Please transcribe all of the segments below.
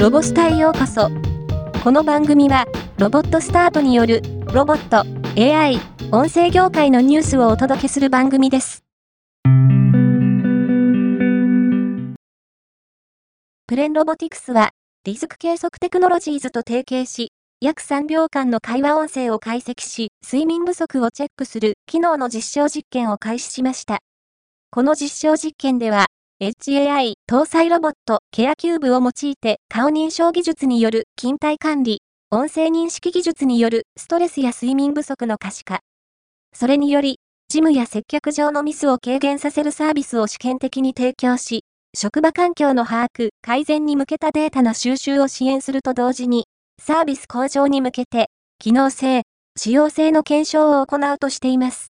ロボスタへようこそ。この番組は、ロボットスタートによる、ロボット、AI、音声業界のニュースをお届けする番組です。プレンロボティクスは、ディスク計測テクノロジーズと提携し、約3秒間の会話音声を解析し、睡眠不足をチェックする機能の実証実験を開始しました。この実証実験では、HAI 搭載ロボットケアキューブを用いて顔認証技術による勤怠管理、音声認識技術によるストレスや睡眠不足の可視化。それにより、事務や接客上のミスを軽減させるサービスを試験的に提供し、職場環境の把握、改善に向けたデータの収集を支援すると同時に、サービス向上に向けて、機能性、使用性の検証を行うとしています。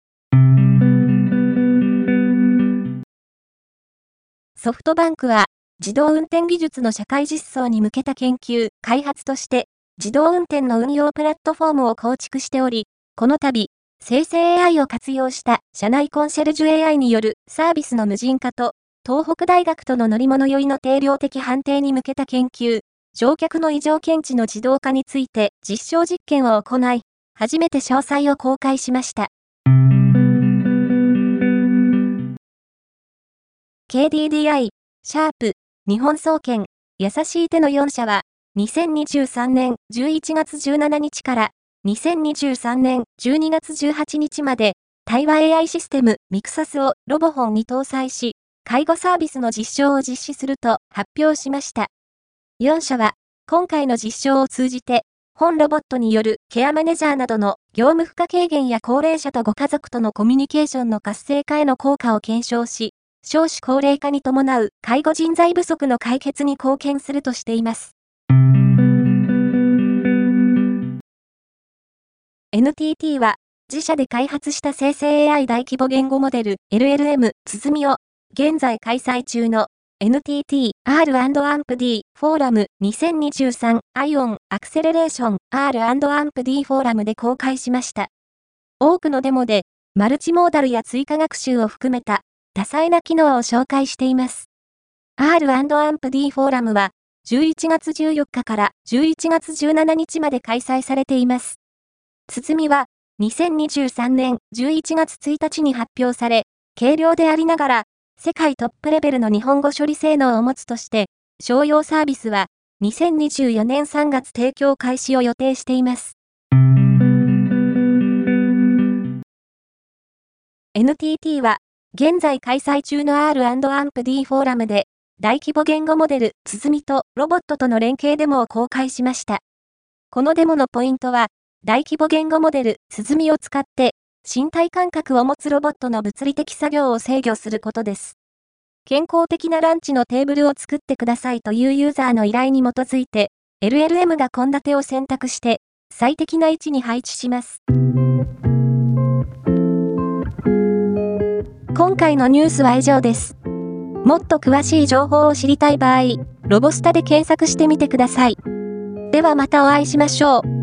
ソフトバンクは、自動運転技術の社会実装に向けた研究、開発として、自動運転の運用プラットフォームを構築しており、この度、生成 AI を活用した社内コンシェルジュ AI によるサービスの無人化と、東北大学との乗り物酔いの定量的判定に向けた研究、乗客の異常検知の自動化について実証実験を行い、初めて詳細を公開しました。KDDI、シャープ、日本総研、優しい手の4社は、2023年11月17日から2023年12月18日まで、対話 AI システムミクサスをロボホンに搭載し、介護サービスの実証を実施すると発表しました。4社は、今回の実証を通じて、本ロボットによるケアマネジャーなどの業務負荷軽減や高齢者とご家族とのコミュニケーションの活性化への効果を検証し、少子高齢化に伴う介護人材不足の解決に貢献するとしています。NTT は自社で開発した生成 AI 大規模言語モデル LLM つづみを現在開催中の NTT R&AMPD フォーラム2023 ION アクセレレーション R&AMPD フォーラムで公開しました。多くのデモでマルチモーダルや追加学習を含めた多彩な機能を紹介しています。R&AMPD フォーラムは11月14日から11月17日まで開催されています。包みは2023年11月1日に発表され、軽量でありながら世界トップレベルの日本語処理性能を持つとして、商用サービスは2024年3月提供開始を予定しています。NTT は現在開催中の R&AMPD フォーラムで、大規模言語モデル、つづみとロボットとの連携デモを公開しました。このデモのポイントは、大規模言語モデル、つづみを使って、身体感覚を持つロボットの物理的作業を制御することです。健康的なランチのテーブルを作ってくださいというユーザーの依頼に基づいて、LLM が献立を選択して、最適な位置に配置します。今回のニュースは以上です。もっと詳しい情報を知りたい場合、ロボスタで検索してみてください。ではまたお会いしましょう。